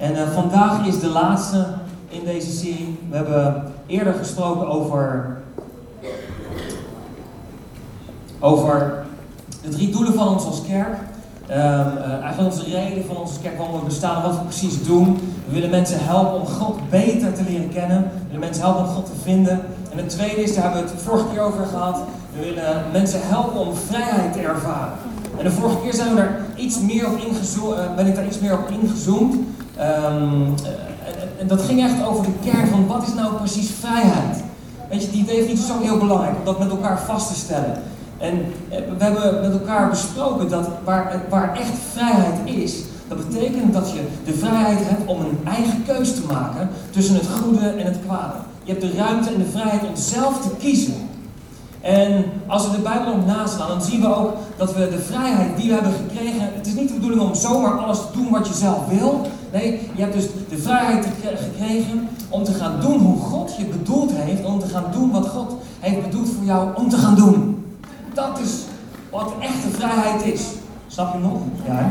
En uh, vandaag is de laatste in deze serie. We hebben eerder gesproken over, over de drie doelen van ons als kerk. Um, uh, eigenlijk onze reden van onze kerk, waarom we bestaan wat we precies doen. We willen mensen helpen om God beter te leren kennen. We willen mensen helpen om God te vinden. En het tweede is, daar hebben we het vorige keer over gehad. We willen mensen helpen om vrijheid te ervaren. En de vorige keer zijn we daar iets meer op uh, ben ik daar iets meer op ingezoomd. Um, en, en, dat ging echt over de kern van wat is nou precies vrijheid? Weet je, die definitie is ook heel belangrijk om dat met elkaar vast te stellen. En we hebben met elkaar besproken dat waar, waar echt vrijheid is, dat betekent dat je de vrijheid hebt om een eigen keus te maken tussen het goede en het kwade. Je hebt de ruimte en de vrijheid om zelf te kiezen. En als we de Bijbel op naslaan, dan zien we ook dat we de vrijheid die we hebben gekregen. Het is niet de bedoeling om zomaar alles te doen wat je zelf wil. Nee, je hebt dus de vrijheid gekregen om te gaan doen hoe God je bedoeld heeft. Om te gaan doen wat God heeft bedoeld voor jou om te gaan doen. Dat is wat echte vrijheid is. Snap je nog? Ja.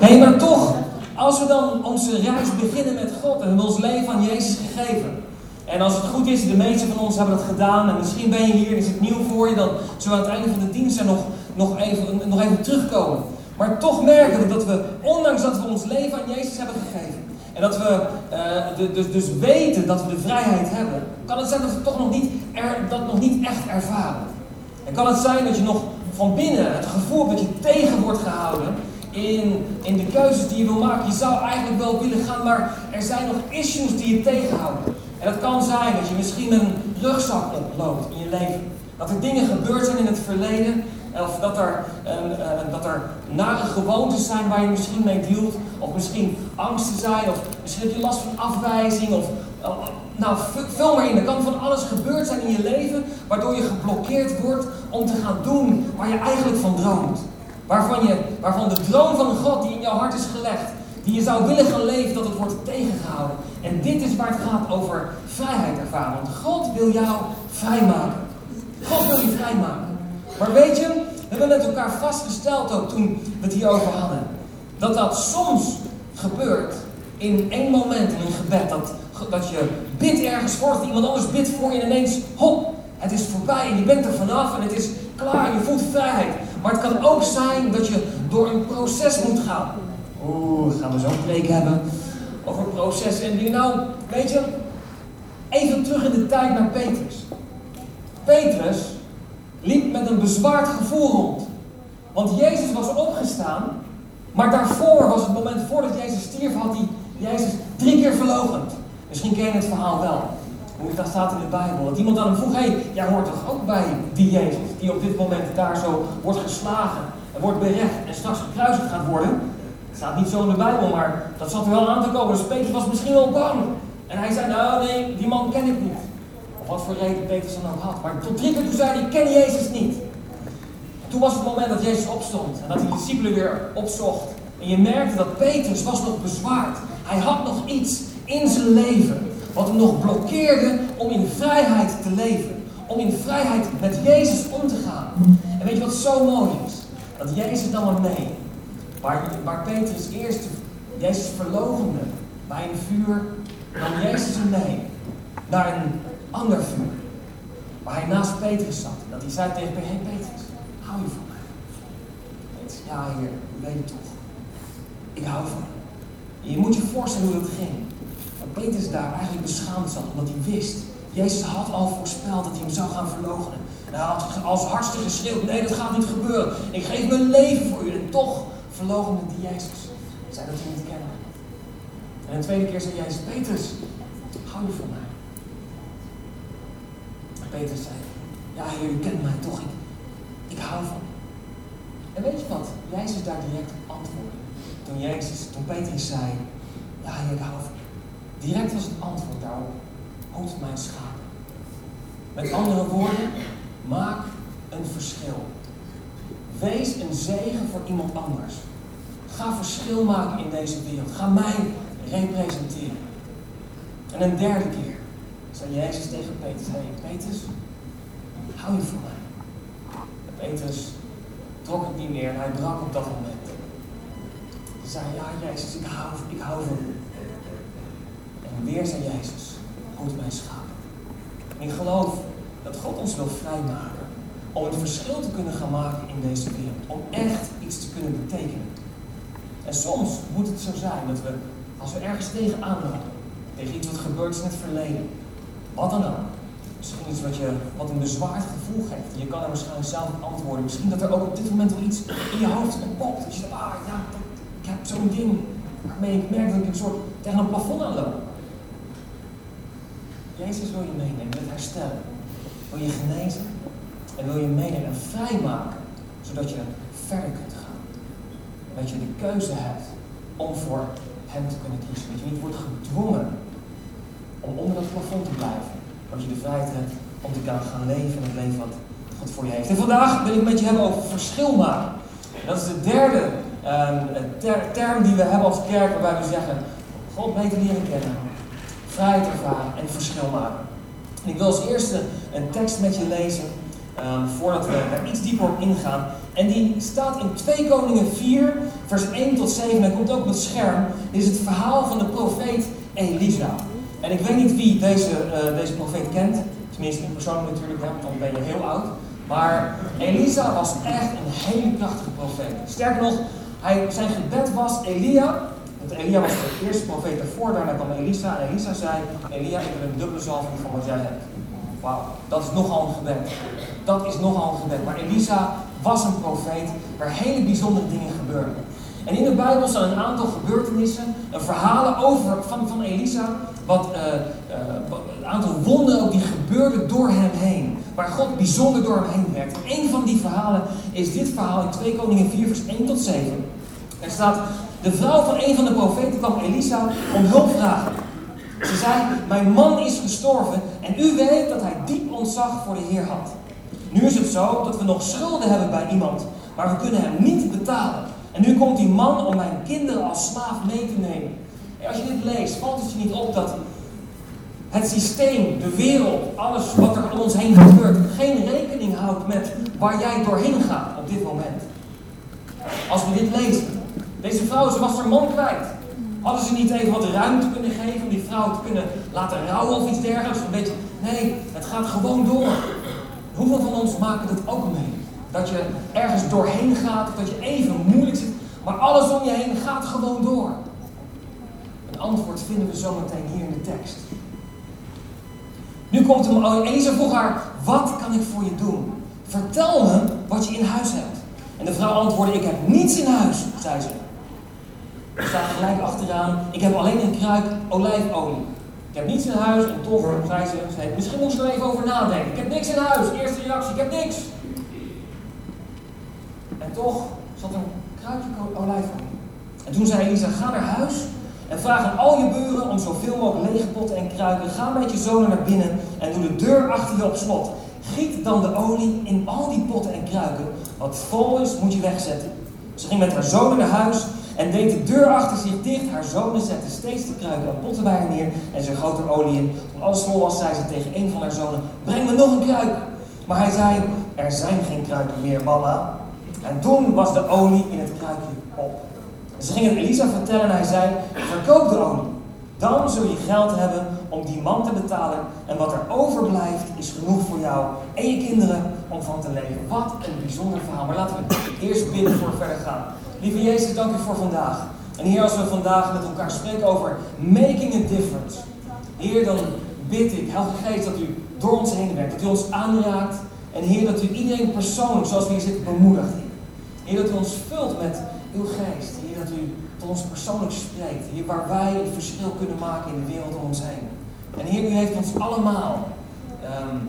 Nee, maar toch, als we dan onze reis beginnen met God en hebben ons leven aan Jezus gegeven. En als het goed is, de meeste van ons hebben dat gedaan. En misschien ben je hier en is het nieuw voor je. Dan zullen we aan het einde van de dienst er nog, nog, even, nog even terugkomen. Maar toch merken we dat we, ondanks dat we ons leven aan Jezus hebben gegeven. En dat we uh, dus, dus weten dat we de vrijheid hebben. Kan het zijn dat we toch nog niet, er, dat nog niet echt ervaren. En kan het zijn dat je nog van binnen het gevoel dat je tegen wordt gehouden in, in de keuzes die je wil maken. Je zou eigenlijk wel willen gaan, maar er zijn nog issues die je tegenhouden. En dat kan zijn dat je misschien een rugzak oploopt in je leven. Dat er dingen gebeurd zijn in het verleden. Of dat er, uh, dat er nare gewoontes zijn waar je misschien mee dealt. Of misschien angsten zijn. Of misschien heb je last van afwijzing. Of uh, nou, vul maar in. Er kan van alles gebeurd zijn in je leven. Waardoor je geblokkeerd wordt om te gaan doen waar je eigenlijk van droomt. Waarvan, je, waarvan de droom van God die in jouw hart is gelegd die je zou willen gaan leven, dat het wordt tegengehouden. En dit is waar het gaat over vrijheid ervaren. Want God wil jou vrijmaken. God wil je vrijmaken. Maar weet je, we hebben met elkaar vastgesteld ook toen we het hierover hadden. Dat dat soms gebeurt in één moment in een gebed. Dat, dat je bidt ergens voor, dat iemand anders bidt voor je en ineens, hop, het is voorbij en je bent er vanaf en het is klaar je voelt vrijheid. Maar het kan ook zijn dat je door een proces moet gaan. Oeh, gaan we zo'n preek hebben over processen en dingen. Nou, weet je, even terug in de tijd naar Petrus. Petrus liep met een bezwaard gevoel rond. Want Jezus was opgestaan, maar daarvoor was het moment voordat Jezus stierf, had hij Jezus drie keer verlogend. Misschien ken je het verhaal wel. Hoe dat staat in de Bijbel. Dat iemand aan hem vroeg, hé, jij hoort toch ook bij die Jezus, die op dit moment daar zo wordt geslagen en wordt berecht en straks gekruisigd gaat worden. Het staat niet zo in de Bijbel, maar dat zat er wel aan te komen. Dus Petrus was misschien wel bang. En hij zei, nou nee, die man ken ik niet. Wat voor reden Petrus dan ook had. Maar tot drie keer toen zei ik ken Jezus niet. Toen was het moment dat Jezus opstond. En dat hij de discipelen weer opzocht. En je merkte dat Petrus was nog bezwaard. Hij had nog iets in zijn leven. Wat hem nog blokkeerde om in vrijheid te leven. Om in vrijheid met Jezus om te gaan. En weet je wat zo mooi is? Dat Jezus dan maar mee. Waar, Petrus eerst Jezus verlogende bij een vuur, nam Jezus hem mee naar een ander vuur. Waar hij naast Petrus zat. Dat hij zei tegen Petrus, hey Petrus, hou je van mij? Petrus, ja heer, u weet het toch. Ik hou van je. Je moet je voorstellen hoe dat ging. Dat Petrus daar eigenlijk beschaamd zat, omdat hij wist. Jezus had al voorspeld dat hij hem zou gaan verloochenen. En hij had als hardste geschreeuwd, nee dat gaat niet gebeuren. Ik geef mijn leven voor u. En toch verloochende die Jezus. Zei dat hij niet kennen. En de tweede keer zei Jezus, Petrus, hou je van mij? Petrus zei, ja u kent mij toch, ik, ik hou van En weet je wat? Jezus daar direct op antwoordde. Toen Jezus, toen Petrus zei, ja ik hou van Direct was het antwoord daarop, hoed mijn schapen. Met andere woorden, maak een verschil. Wees een zegen voor iemand anders. Ga verschil maken in deze wereld. Ga mij representeren. En een derde keer zei Jezus tegen Petrus: Hé, hey, Petrus, hou je van mij? Petrus trok het niet meer en hij brak op dat moment. Hij zei: Ja, Jezus, ik hou, ik hou van u. En weer zei Jezus, hoed mijn schaap. En ik geloof dat God ons wil vrijmaken om het verschil te kunnen gaan maken in deze wereld. Om echt iets te kunnen betekenen. En soms moet het zo zijn dat we, als we ergens tegenaan lopen, tegen iets wat gebeurd is in het verleden, wat dan ook, misschien iets wat, je, wat een bezwaard gevoel geeft, je kan er waarschijnlijk zelf op antwoorden, misschien dat er ook op dit moment wel iets in je hoofd oppopt, dat je denkt, ah ja, ik heb zo'n ding waarmee ik merk dat ik een soort tegen een plafond aanloop. Jezus wil je meenemen, met herstellen, wil je genezen en wil je meenemen en vrijmaken, zodat je verder kunt gaan. Dat je de keuze hebt om voor hem te kunnen kiezen. Dat je niet wordt gedwongen om onder dat plafond te blijven. Dat je de vrijheid hebt om te gaan leven in het leven wat God voor je heeft. En vandaag wil ik met je hebben over verschil maken. dat is de derde um, term die we hebben als kerk waarbij we zeggen, God beter leren kennen, vrijheid ervaren en verschil maken. En ik wil als eerste een tekst met je lezen um, voordat we er iets dieper op ingaan. En die staat in 2 Koningen 4, vers 1 tot 7. En komt ook op het scherm. Dit is het verhaal van de profeet Elisa. En ik weet niet wie deze, uh, deze profeet kent. Tenminste, in persoonlijk natuurlijk, want dan ben je heel oud. Maar Elisa was echt een hele krachtige profeet. Sterker nog, hij, zijn gebed was Elia. Want Elia was de eerste profeet daarvoor. Daarna kwam Elisa. En Elisa zei: Elia, ik heb een dubbele zalving van wat jij hebt. Wauw, dat is nogal een gebed. Dat is nogal een gebed. Maar Elisa was een profeet waar hele bijzondere dingen gebeurden. En in de Bijbel staan een aantal gebeurtenissen, verhalen over van, van Elisa, wat, uh, een aantal wonderen ook die gebeurden door hem heen. Waar God bijzonder door hem heen werkt. Een van die verhalen is dit verhaal in 2 Koningen 4 vers 1 tot 7. Er staat, de vrouw van een van de profeten kwam Elisa om hulp vragen. Ze zei, mijn man is gestorven en u weet dat hij diep ontzag voor de Heer had. Nu is het zo dat we nog schulden hebben bij iemand, maar we kunnen hem niet betalen. En nu komt die man om mijn kinderen als slaaf mee te nemen. En als je dit leest, valt het je niet op dat het systeem, de wereld, alles wat er om ons heen gebeurt, geen rekening houdt met waar jij doorheen gaat op dit moment. Als we dit lezen. Deze vrouw, ze was haar man kwijt. Hadden ze niet even wat ruimte kunnen geven om die vrouw te kunnen laten rouwen of iets dergelijks? Een beetje, nee, het gaat gewoon door. Hoeveel van ons maken dat ook mee? Dat je ergens doorheen gaat, dat je even moeilijk zit, maar alles om je heen gaat gewoon door. Een antwoord vinden we zometeen hier in de tekst. Nu komt hem, Elisa vroeg haar, wat kan ik voor je doen? Vertel me wat je in huis hebt. En de vrouw antwoordde, ik heb niets in huis, zei ze. Er staat gelijk achteraan, ik heb alleen een kruik olijfolie. Ik heb niets in huis en toch, zei ze, misschien moest je er even over nadenken. Ik heb niks in huis. Eerste reactie, ik heb niks. Toch zat een kruikje olijfolie. En toen zei Elisa, ga naar huis en vraag aan al je buren om zoveel mogelijk lege potten en kruiken. Ga met je zonen naar binnen en doe de deur achter je op slot. Giet dan de olie in al die potten en kruiken. Wat vol is, moet je wegzetten. Ze ging met haar zonen naar huis en deed de deur achter zich dicht. Haar zonen zetten steeds de kruiken en potten bij haar neer en ze goot er olie in. Toen alles vol was, zei ze tegen een van haar zonen, breng me nog een kruik. Maar hij zei, er zijn geen kruiken meer, mama. En toen was de olie in het kruikje op. ze gingen Elisa vertellen en hij zei, verkoop de olie. Dan zul je geld hebben om die man te betalen. En wat er overblijft is genoeg voor jou en je kinderen om van te leven. Wat een bijzonder verhaal. Maar laten we eerst bidden voor verder gaan. Lieve Jezus, dank u voor vandaag. En Heer, als we vandaag met elkaar spreken over making a difference. Heer, dan bid ik, Heilige Geest, dat u door ons heen werkt. Dat u ons aanraakt. En Heer, dat u iedereen persoonlijk, zoals we hier zitten, bemoedigt. Heer, dat u ons vult met uw geest. Heer, dat u tot ons persoonlijk spreekt. Heer, waar wij een verschil kunnen maken in de wereld om ons heen. En Heer, u heeft ons allemaal um,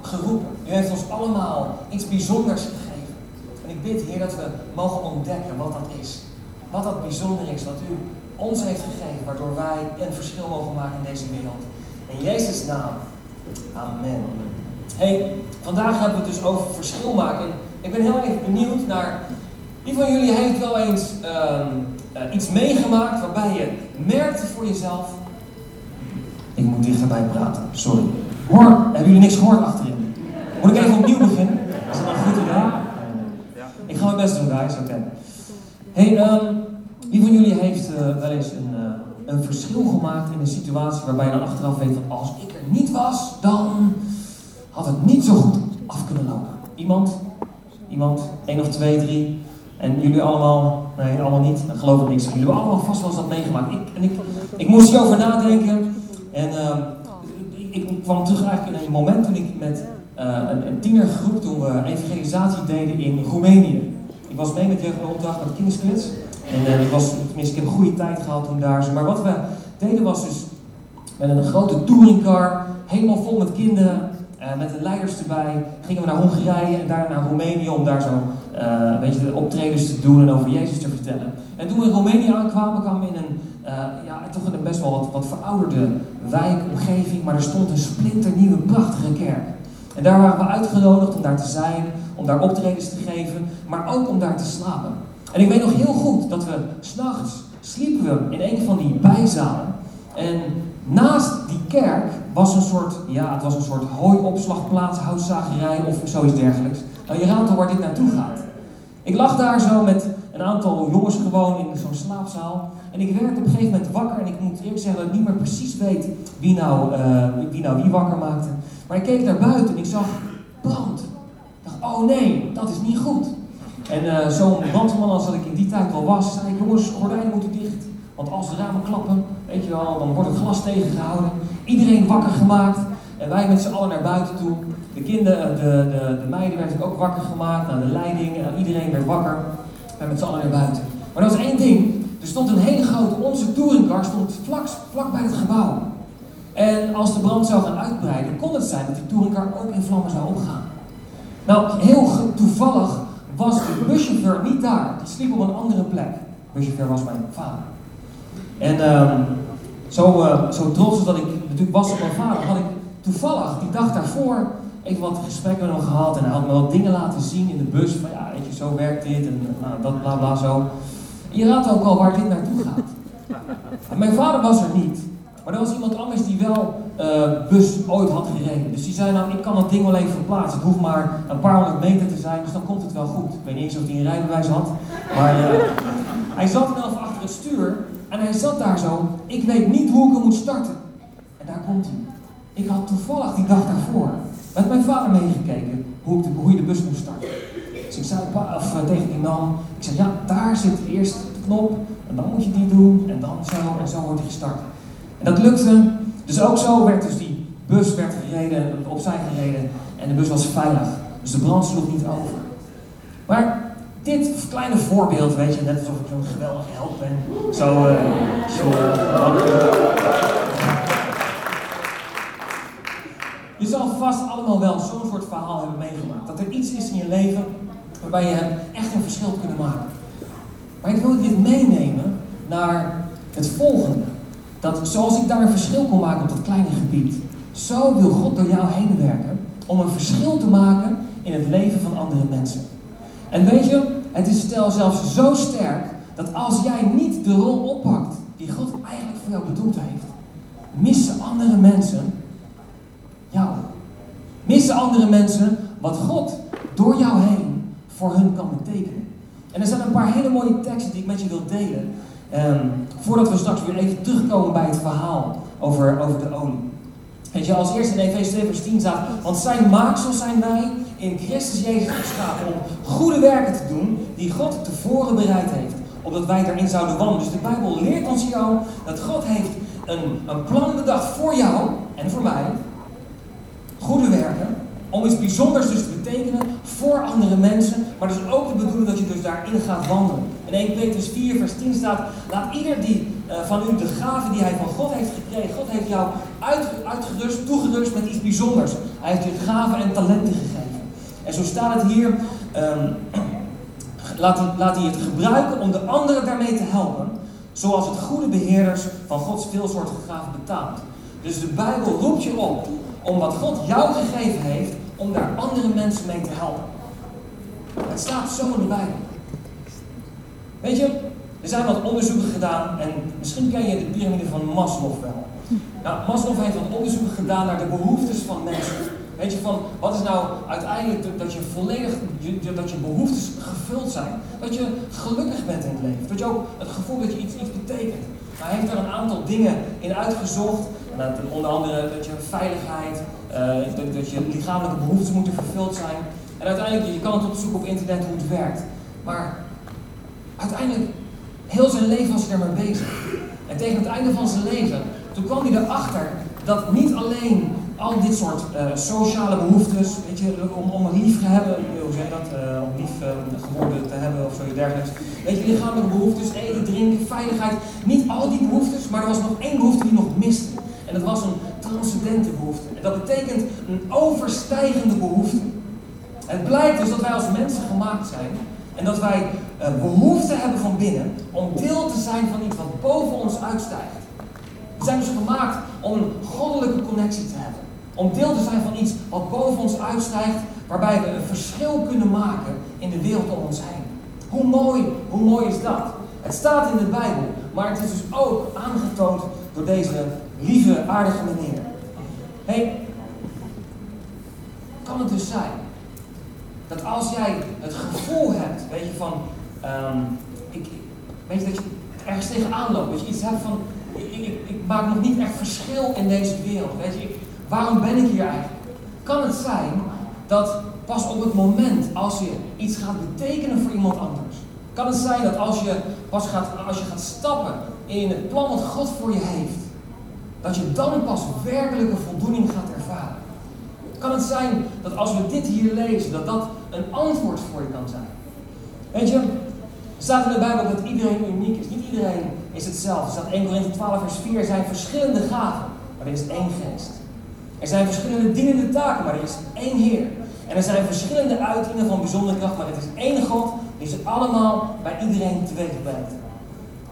geroepen. U heeft ons allemaal iets bijzonders gegeven. En ik bid, Heer, dat we mogen ontdekken wat dat is. Wat dat bijzonder is, wat U ons heeft gegeven, waardoor wij een verschil mogen maken in deze wereld. In Jezus' naam. Amen. Hey, vandaag hebben we het dus over verschil maken. Ik ben heel erg benieuwd naar. Wie van jullie heeft wel eens uh, uh, iets meegemaakt waarbij je merkte voor jezelf. Ik moet dichterbij praten, sorry. Hoor, hebben jullie niks gehoord achterin? Moet ik even opnieuw beginnen? Is dat een goed idee? Ik ga mijn best doen, guys. Oké. Okay. Hey, um, wie van jullie heeft uh, wel eens een, uh, een verschil gemaakt in een situatie waarbij je dan achteraf weet van als ik er niet was, dan had het niet zo goed af kunnen lopen. Iemand? Iemand? Eén of twee, drie? En jullie allemaal? Nee, allemaal niet. Dan geloof ik niks. Jullie hebben allemaal vast wel eens dat meegemaakt. Ik, en ik, ik moest hierover nadenken. En uh, ik, kwam terug eigenlijk in een moment toen ik met uh, een, een tienergroep, toen we evangelisatie deden in Roemenië. Ik was mee met de opdracht met Kindersklits. En uh, ik was, tenminste, ik heb een goede tijd gehad toen daar. Maar wat we deden was dus met een grote touringcar, helemaal vol met kinderen, uh, met de leiders erbij, gingen we naar Hongarije en daarna naar Roemenië om daar zo uh, een beetje de optredens te doen en over Jezus te vertellen. En toen we in Roemenië aankwamen, kwamen we in een, uh, ja, toch een best wel wat, wat verouderde wijkomgeving, maar er stond een splinternieuwe, prachtige kerk. En daar waren we uitgenodigd om daar te zijn, om daar optredens te geven, maar ook om daar te slapen. En ik weet nog heel goed dat we s'nachts sliepen we in een van die bijzalen. En naast die kerk was een soort, ja, het was een soort hooiopslagplaats, houtzagerij of zoiets dergelijks. Nou, je raadt al waar dit naartoe gaat. Ik lag daar zo met een aantal jongens gewoon in zo'n slaapzaal. En ik werd op een gegeven moment wakker. En ik moet eerlijk zeggen dat ik niet meer precies weet wie nou, uh, wie, nou wie wakker maakte. Maar ik keek naar buiten en ik zag brand. Ik dacht, oh nee, dat is niet goed. En uh, zo'n brandman als dat ik in die tijd al was, zei ik, jongens, gordijnen moeten dicht. Want als de ramen klappen, weet je wel, dan wordt het glas tegengehouden. Iedereen wakker gemaakt. En wij met z'n allen naar buiten toe. De kinderen, de, de, de meiden werden ook wakker gemaakt. Nou, de leiding, en iedereen werd wakker. Wij met z'n allen naar buiten. Maar er was één ding. Er stond een hele grote, onze touringcar stond vlak, vlak bij het gebouw. En als de brand zou gaan uitbreiden, kon het zijn dat die touringcar ook in vlammen zou opgaan. Nou, heel toevallig was de buschauffeur niet daar. Die sliep op een andere plek. De buschauffeur was mijn vader. En um, zo, uh, zo trots dat ik natuurlijk was op mijn vader, had ik toevallig die dag daarvoor even wat gesprekken met hem gehad. En hij had me wat dingen laten zien in de bus. Van ja, weet je, zo werkt dit en nou, dat bla bla zo. En je raadt ook al waar dit naartoe gaat. En mijn vader was er niet. Maar er was iemand anders die wel uh, bus ooit had gereden. Dus die zei nou, ik kan dat ding wel even verplaatsen. Het hoeft maar een paar honderd meter te zijn, dus dan komt het wel goed. Ik weet niet eens of hij een rijbewijs had. Maar hij zat wel achter het stuur. En hij zat daar zo. Ik weet niet hoe ik hem moet starten. En daar komt hij. Ik had toevallig die dag daarvoor met mijn vader meegekeken hoe, ik de, hoe de bus moest starten. Dus ik zei of, uh, tegen die man, ik zei ja, daar zit eerst de knop en dan moet je die doen en dan zo en zo wordt hij gestart. En dat lukte. Dus ook zo werd dus die bus werd gereden, opzij gereden en de bus was veilig. Dus de brand sloeg niet over. Maar dit kleine voorbeeld, weet je, net alsof ik zo'n geweldige held ben. Zo, uh, zo uh, Je zal vast allemaal wel zo'n soort verhaal hebben meegemaakt. Dat er iets is in je leven waarbij je echt een verschil kunt maken. Maar ik wil dit meenemen naar het volgende. Dat zoals ik daar een verschil kon maken op dat kleine gebied, zo wil God door jou heen werken om een verschil te maken in het leven van andere mensen. En weet je, het is stel zelfs zo sterk dat als jij niet de rol oppakt die God eigenlijk voor jou bedoeld heeft, missen andere mensen jou. Missen andere mensen wat God door jou heen voor hun kan betekenen. En er zijn een paar hele mooie teksten die ik met je wil delen. Um, voordat we straks weer even terugkomen bij het verhaal over, over de olie. Weet je, als eerste in Efeze 2 vers 10 staat, want zijn maaksel zijn wij in Christus Jezus geschapen om goede werken te doen die God tevoren bereid heeft, opdat wij daarin zouden wandelen. Dus de Bijbel leert ons hier al dat God heeft een, een plan bedacht voor jou en voor mij, goede werken, om iets bijzonders dus te betekenen voor andere mensen, maar dus ook de bedoeling dat je dus daarin gaat wandelen. In 1 Petrus 4 vers 10 staat, laat ieder die uh, van u de gave die hij van God heeft gekregen, God heeft jou uit, uitgerust, toegerust met iets bijzonders. Hij heeft je gaven en talenten gegeven. En zo staat het hier, um, laat, laat hij het gebruiken om de anderen daarmee te helpen, zoals het goede beheerders van Gods veelsoortige gaven betaamt. Dus de Bijbel roept je op om wat God jou gegeven heeft, om daar andere mensen mee te helpen. Het staat zo in de Bijbel. Weet je, er zijn wat onderzoeken gedaan en misschien ken je de piramide van Maslow wel. Nou, Maslow heeft wat onderzoeken gedaan naar de behoeftes van mensen. Weet je, van wat is nou uiteindelijk dat je volledig, dat je behoeftes gevuld zijn. Dat je gelukkig bent in het leven. Dat je ook het gevoel dat je iets, betekent. hij heeft er een aantal dingen in uitgezocht. Onder andere dat je veiligheid, uh, dat, je lichamelijke behoeften moeten vervuld zijn. En uiteindelijk, je kan het opzoeken op internet hoe het werkt. Maar uiteindelijk, heel zijn leven was hij ermee bezig. En tegen het einde van zijn leven, toen kwam hij erachter dat niet alleen al dit soort uh, sociale behoeftes, weet je, om, om lief te hebben, hoe zeg je dat, uh, om lief uh, geworden te hebben of zoiets dergelijks. Weet je, lichamelijke behoeftes, eten, drinken, veiligheid, niet al die behoeftes, maar er was nog één behoefte die nog miste. En dat was een transcendente behoefte. En dat betekent een overstijgende behoefte. Het blijkt dus dat wij als mensen gemaakt zijn en dat wij behoefte hebben van binnen om deel te zijn van iets wat boven ons uitstijgt. We zijn dus gemaakt om een goddelijke connectie te hebben. Om deel te zijn van iets wat boven ons uitstijgt, waarbij we een verschil kunnen maken in de wereld om ons heen. Hoe mooi, hoe mooi is dat? Het staat in de Bijbel, maar het is dus ook aangetoond door deze lieve, aardige meneer. hey, kan het dus zijn dat als jij het gevoel hebt, weet je, van, um, ik, weet je, dat je ergens tegenaan loopt, dat je iets hebt van, ik, ik, ik, maak nog niet echt verschil in deze wereld, weet je, waarom ben ik hier eigenlijk? Kan het zijn dat pas op het moment als je iets gaat betekenen voor iemand anders, kan het zijn dat als je pas gaat, als je gaat stappen in het plan wat God voor je heeft, dat je dan pas werkelijke voldoening gaat ervaren. Kan het zijn dat als we dit hier lezen, dat dat een antwoord voor je kan zijn? Weet je, er staat in de Bijbel dat iedereen uniek is. Niet iedereen is hetzelfde. Er staat 1 Korinthe 12 vers 4, er zijn verschillende gaven, maar er is één geest. Er zijn verschillende dienende taken, maar er is één Heer. En er zijn verschillende uitingen van bijzondere kracht, maar het is één God die ze allemaal bij iedereen teweeg brengt.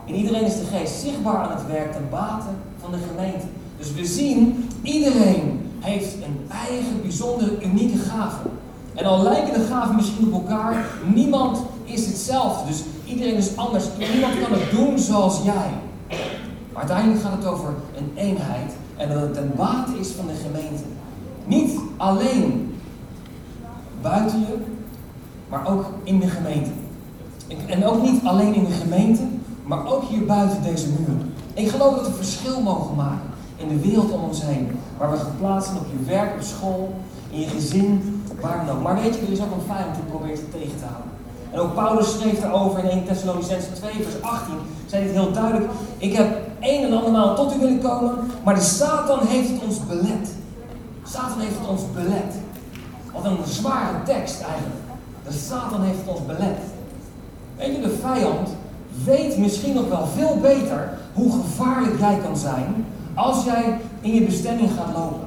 In iedereen is de geest zichtbaar aan het werk ten bate van de gemeente. Dus we zien, iedereen heeft een eigen, bijzondere, unieke gave. En al lijken de gaven misschien op elkaar, niemand is hetzelfde. Dus iedereen is anders. Niemand kan het doen zoals jij. Maar uiteindelijk gaat het over een eenheid en dat het ten bate is van de gemeente. Niet alleen buiten je, maar ook in de gemeente. En ook niet alleen in de gemeente, maar ook hier buiten deze muur. Ik geloof dat we verschil mogen maken in de wereld om ons heen. Waar we geplaatst zijn op je werk, op school, in je gezin, waar dan ook. Maar weet je, er is ook een vijand die probeert je tegen te houden. En ook Paulus schreef daarover in 1 Thessalonicense 2, vers 18. Zei het heel duidelijk. Ik heb een en andermaal tot u willen komen, maar de Satan heeft het ons belet. Satan heeft het ons belet. Wat een zware tekst eigenlijk. De Satan heeft het ons belet. Weet je, de vijand weet misschien nog wel veel beter hoe gevaarlijk jij kan zijn als jij in je bestemming gaat lopen.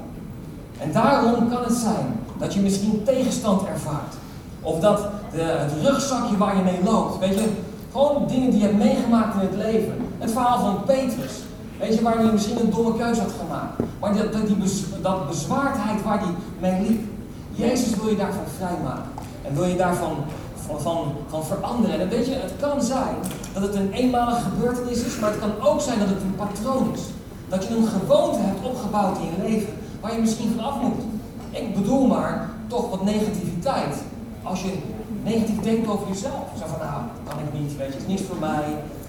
En daarom kan het zijn dat je misschien tegenstand ervaart. Of dat de, het rugzakje waar je mee loopt, weet je, gewoon dingen die je hebt meegemaakt in het leven. Het verhaal van Petrus, weet je, waar hij misschien een domme keuze had gemaakt. Maar dat, dat, die dat bezwaardheid waar hij mee liep. Jezus wil je daarvan vrijmaken. En wil je daarvan van, van, van veranderen. En weet je, het kan zijn dat het een eenmalige gebeurtenis is, maar het kan ook zijn dat het een patroon is. Dat je een gewoonte hebt opgebouwd in je leven waar je misschien van af moet. Ik bedoel maar toch wat negativiteit. Als je negatief denkt over jezelf. Zo van, nou, kan ik niet, weet je, het is niets voor mij.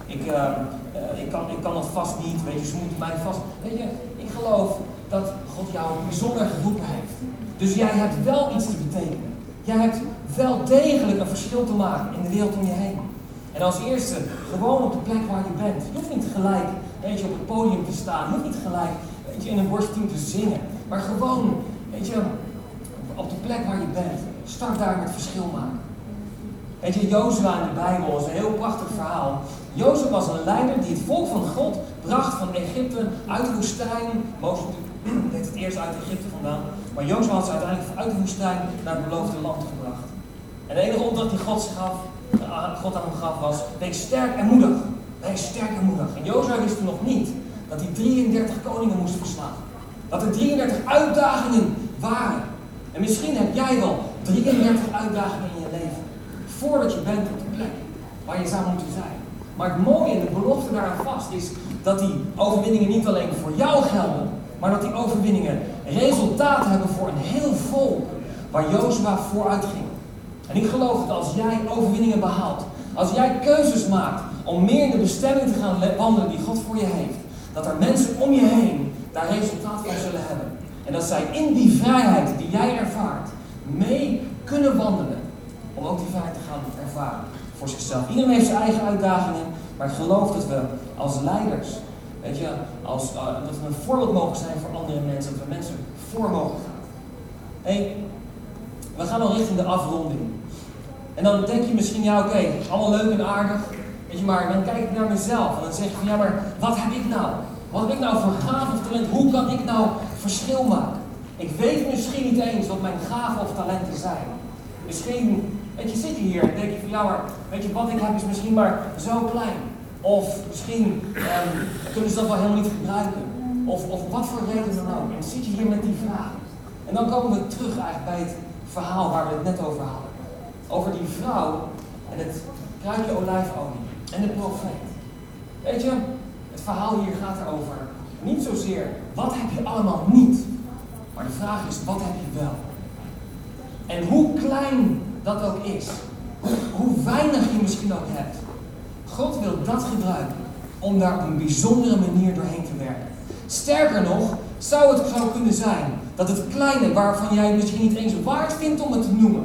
Ik, uh, uh, ik, kan, ik kan het vast niet, weet je, ze moeten mij vast... Weet je, ik geloof dat God jou bijzonder geroepen heeft. Dus jij hebt wel iets te betekenen. Jij hebt wel degelijk een verschil te maken in de wereld om je heen. En als eerste, gewoon op de plek waar je bent. Je hoeft niet gelijk weet je, op het podium te staan. Je hoeft niet gelijk weet je, in een worstteam te zingen. Maar gewoon, weet je, op de plek waar je bent. Start daar met verschil maken. Weet je, Jozua in de Bijbel is een heel prachtig verhaal. Jozef was een leider die het volk van God bracht van Egypte uit de woestijn. Mozes deed het eerst uit Egypte vandaan. Maar Jozef had ze uiteindelijk uit de woestijn naar het beloofde land gebracht. En de enige opdracht die God, gaf, eh, God aan hem gaf was, wees sterk en moedig. Wees sterk en moedig. En Jozef wist toen nog niet dat hij 33 koningen moest verslaan. Dat er 33 uitdagingen waren. En misschien heb jij wel 33 uitdagingen in je leven. Voordat je bent op de plek waar je zou moeten zijn. Maar het mooie en de belofte daaraan vast is dat die overwinningen niet alleen voor jou gelden, maar dat die overwinningen resultaat hebben voor een heel volk waar Jozua vooruit ging. En ik geloof dat als jij overwinningen behaalt, als jij keuzes maakt om meer in de bestemming te gaan wandelen die God voor je heeft. Dat er mensen om je heen daar resultaat van zullen hebben. En dat zij in die vrijheid die jij ervaart, mee kunnen wandelen. Om ook die te gaan ervaren voor zichzelf. Iedereen heeft zijn eigen uitdagingen, maar ik geloof dat we als leiders, weet je, als, uh, dat we een voorbeeld mogen zijn voor andere mensen, dat we mensen voor mogen gaan. Hey, we gaan al richting de afronding. En dan denk je misschien, ja oké, allemaal leuk en aardig. Weet je, maar dan kijk ik naar mezelf en dan zeg ik van, ja maar wat heb ik nou? Wat heb ik nou voor gave of talent? Hoe kan ik nou verschil maken? Ik weet misschien niet eens wat mijn gaven of talenten zijn. Misschien, weet je, zit hier en denk je van, ja maar, weet je, wat ik heb is misschien maar zo klein. Of misschien um, kunnen ze dat wel helemaal niet gebruiken. Of, of wat voor reden dan ook. En zit je hier met die vraag. En dan komen we terug eigenlijk bij het verhaal waar we het net over hadden. Over die vrouw en het kruikje olijfolie en de profeet. Weet je, het verhaal hier gaat erover niet zozeer wat heb je allemaal niet, maar de vraag is wat heb je wel. En hoe klein dat ook is, hoe weinig je misschien ook hebt, God wil dat gebruiken om daar op een bijzondere manier doorheen te werken. Sterker nog, zou het zo kunnen zijn dat het kleine waarvan jij misschien niet eens waard vindt om het te noemen,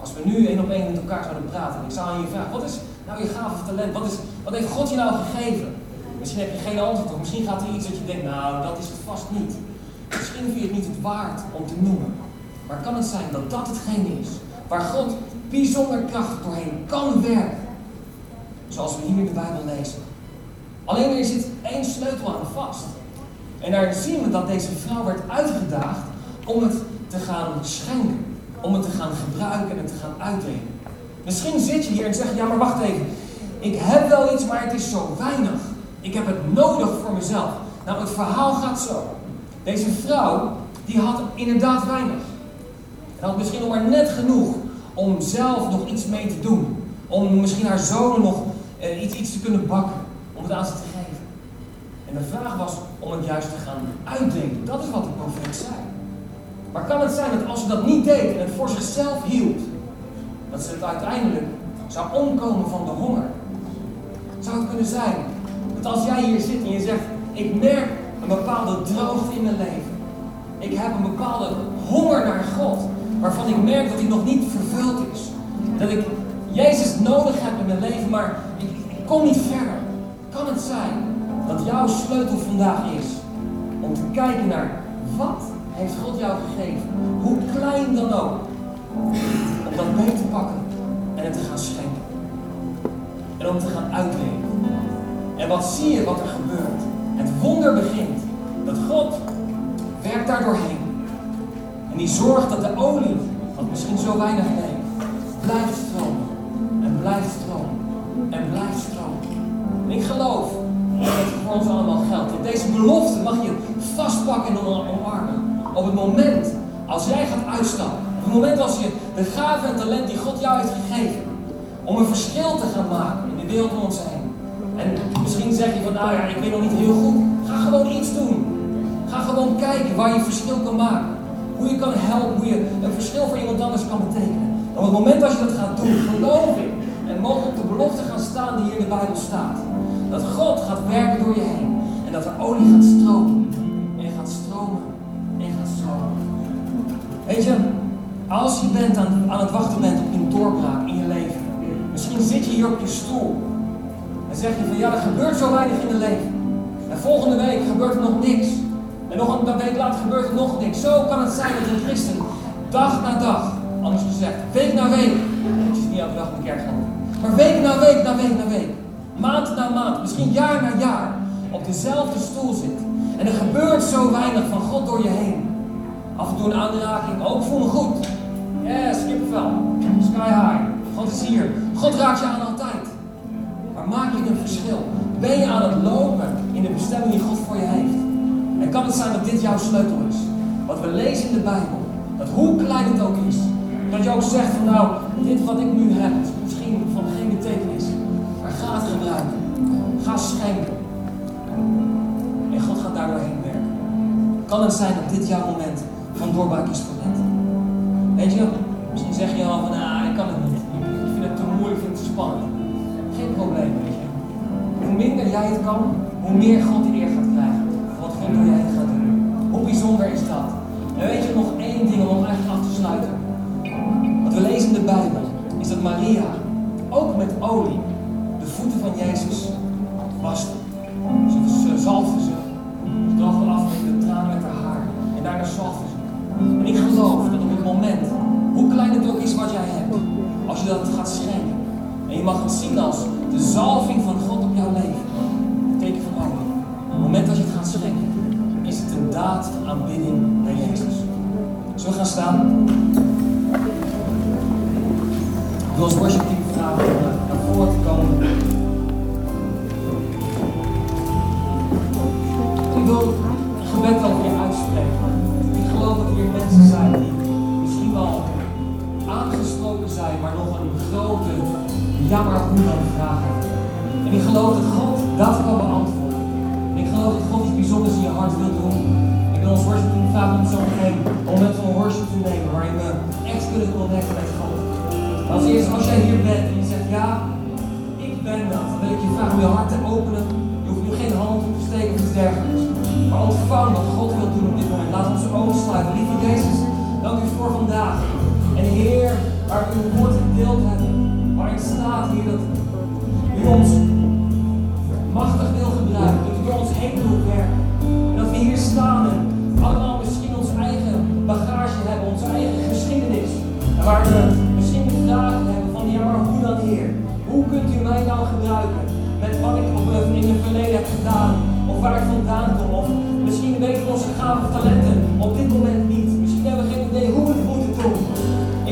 als we nu één op één met elkaar zouden praten, ik zou aan je vragen, wat is nou je gave of talent? Wat, is, wat heeft God je nou gegeven? Misschien heb je geen antwoord op. Misschien gaat er iets dat je denkt, nou, dat is het vast niet. Misschien vind je het niet het waard om te noemen. Maar kan het zijn dat dat hetgene is waar God bijzonder kracht doorheen kan werken? Zoals we hier in de Bijbel lezen. Alleen er zit één sleutel aan vast. En daar zien we dat deze vrouw werd uitgedaagd om het te gaan schenken. Om het te gaan gebruiken en te gaan uitdelen. Misschien zit je hier en zeg ja maar wacht even. Ik heb wel iets, maar het is zo weinig. Ik heb het nodig voor mezelf. Nou, het verhaal gaat zo. Deze vrouw, die had inderdaad weinig. Had misschien nog maar net genoeg om zelf nog iets mee te doen. Om misschien haar zonen nog eh, iets, iets te kunnen bakken. Om het aan ze te geven. En de vraag was om het juist te gaan uitdelen. Dat is wat de profeet zei. Maar kan het zijn dat als ze dat niet deed en het voor zichzelf hield, dat ze het uiteindelijk zou omkomen van de honger? Zou het kunnen zijn dat als jij hier zit en je zegt, ik merk een bepaalde droogte in mijn leven. Ik heb een bepaalde honger naar God, waarvan ik merk dat hij nog niet vervuld is. Dat ik Jezus nodig heb in mijn leven, maar ik, kom niet verder. Kan het zijn dat jouw sleutel vandaag is om te kijken naar wat heeft God jou gegeven, hoe klein dan ook, om dat mee te pakken en het te gaan schenken. En om te gaan uitdelen. En wat zie je wat er gebeurt? Het wonder begint. Dat God werkt daar doorheen. En die zorgt dat de olie, wat misschien zo weinig neemt, blijft stromen. En blijft stromen. En blijft stromen. En ik geloof dat het voor ons allemaal geldt. Dat deze belofte mag je vastpakken en omarmen. Op het moment als jij gaat uitstappen. Op het moment als je de gave en talent die God jou heeft gegeven. Om een verschil te gaan maken in de wereld om ons heen. En misschien zeg je van, nou ja, ik weet nog niet heel goed. Ga gewoon iets doen. Ga gewoon kijken waar je verschil kan maken. Hoe je kan helpen, hoe je een verschil voor iemand anders kan betekenen. En op het moment dat je dat gaat doen, geloof ik. En mogen op de belofte gaan staan die hier in de Bijbel staat. Dat God gaat werken door je heen. En dat de olie gaat stromen. En gaat stromen. En gaat stromen. Weet je, als je bent aan, aan het wachten bent op een doorbraak in je leven. Misschien zit je hier op je stoel. En zeg je van ja, er gebeurt zo weinig in het leven. En volgende week gebeurt er nog niks. En nog een week later gebeurt er nog niks. Zo kan het zijn dat een christen dag na dag, anders gezegd, week na week, het is niet elke dag in de kerk gaan, maar week na week na week na week, maand na maand, misschien jaar na jaar, op dezelfde stoel zit. En er gebeurt zo weinig van God door je heen. Af en toe een aanraking, ook oh, voel me goed. Yes, kippenvel. Sky high. God is hier. God raakt je aan altijd maak je een verschil? Ben je aan het lopen in de bestemming die God voor je heeft? Kan het zijn dat dit jouw sleutel is? Wat we lezen in de Bijbel, dat hoe klein het ook is, dat je ook zegt van nou, dit wat ik nu heb, is misschien van geen betekenis. Maar ga het gebruiken. Ga schenken. En God gaat daar doorheen werken. Kan het zijn dat dit jouw moment van doorbraak is voor? Weet je, misschien zeg je al van nou, ik kan het niet. Ik vind het te moeilijk, ik vind het te spannend. Geen probleem, weet je. hoe minder jij het kan, hoe meer God eer bijzonder is dat? En weet je nog één ding om eigenlijk af te sluiten. Wat we lezen in de Bijbel is dat Maria ook met olie de voeten van Jezus waste. Je uitspreken. Ik geloof dat er hier mensen zijn die misschien wel aangesproken zijn, maar nog een grote jammer hoe dan vraag hebben. En ik geloof dat waar we misschien vragen hebben van ja, maar hoe dan Heer? Hoe kunt u mij dan gebruiken? Met wat ik op, in het verleden heb gedaan, of waar ik vandaan kom, of misschien weten onze gaven talenten op dit moment niet. Misschien hebben we geen idee hoe we het moeten doen.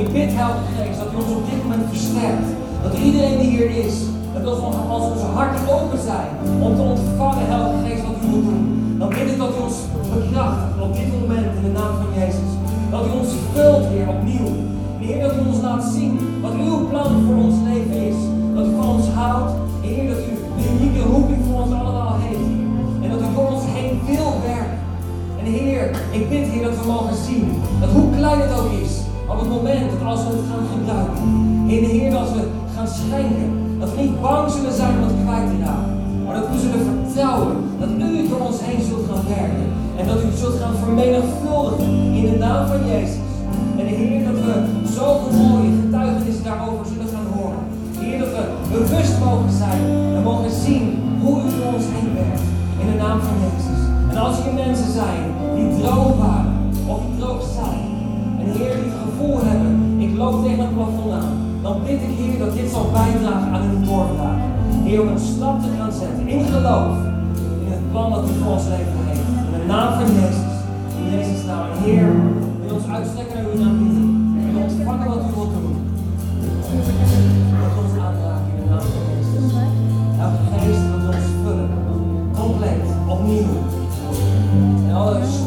Ik bid, Heilige Geest, dat u ons op dit moment versterkt. Dat iedereen die hier is, dat als, als onze harten open zijn om te ontvangen, Heilige Geest, wat u moet doen. Dan bid ik dat u ons bekrachtigt op dit moment in de naam van Jezus. Dat u ons vult, Heer, opnieuw. Heer, dat u ons laat zien wat uw plan voor ons leven is. Dat u van ons houdt. Heer, dat u de unieke roeping voor ons allemaal heeft. En dat u door ons heen wil werken. En Heer, ik bid, Heer, dat we mogen zien dat hoe klein het ook is, op het moment dat als we het gaan gebruiken, Heer, Heer, als we gaan schenken, dat we niet bang zullen zijn om het kwijt te raken. Maar dat we zullen vertrouwen dat u door ons heen zult gaan werken. En dat u het zult gaan vermenigvuldigen in de naam van Jezus. En Heer, dat we zoveel mooie getuigenissen daarover zullen gaan horen. Heer, dat we bewust mogen zijn en mogen zien hoe u door ons heen werkt. In de naam van Jezus. En als hier mensen zijn die droog waren of die droog zijn. En Heer, die het gevoel hebben, ik loop tegen het plafond aan. Dan bid ik Heer dat dit zal bijdragen aan hun doorbraak. Heer, om een stap te gaan zetten in geloof. In het plan dat u voor ons leven heeft. In de naam van Jezus. In Jezus' naam. Heer, ons uitstrekken naar uw naam bieden. En ontvangen wat u wilt doen. Dat ons aanraken in de naam van Jezus. Elke geest wil ons vullen. Compleet. Opnieuw. En alle zwaarte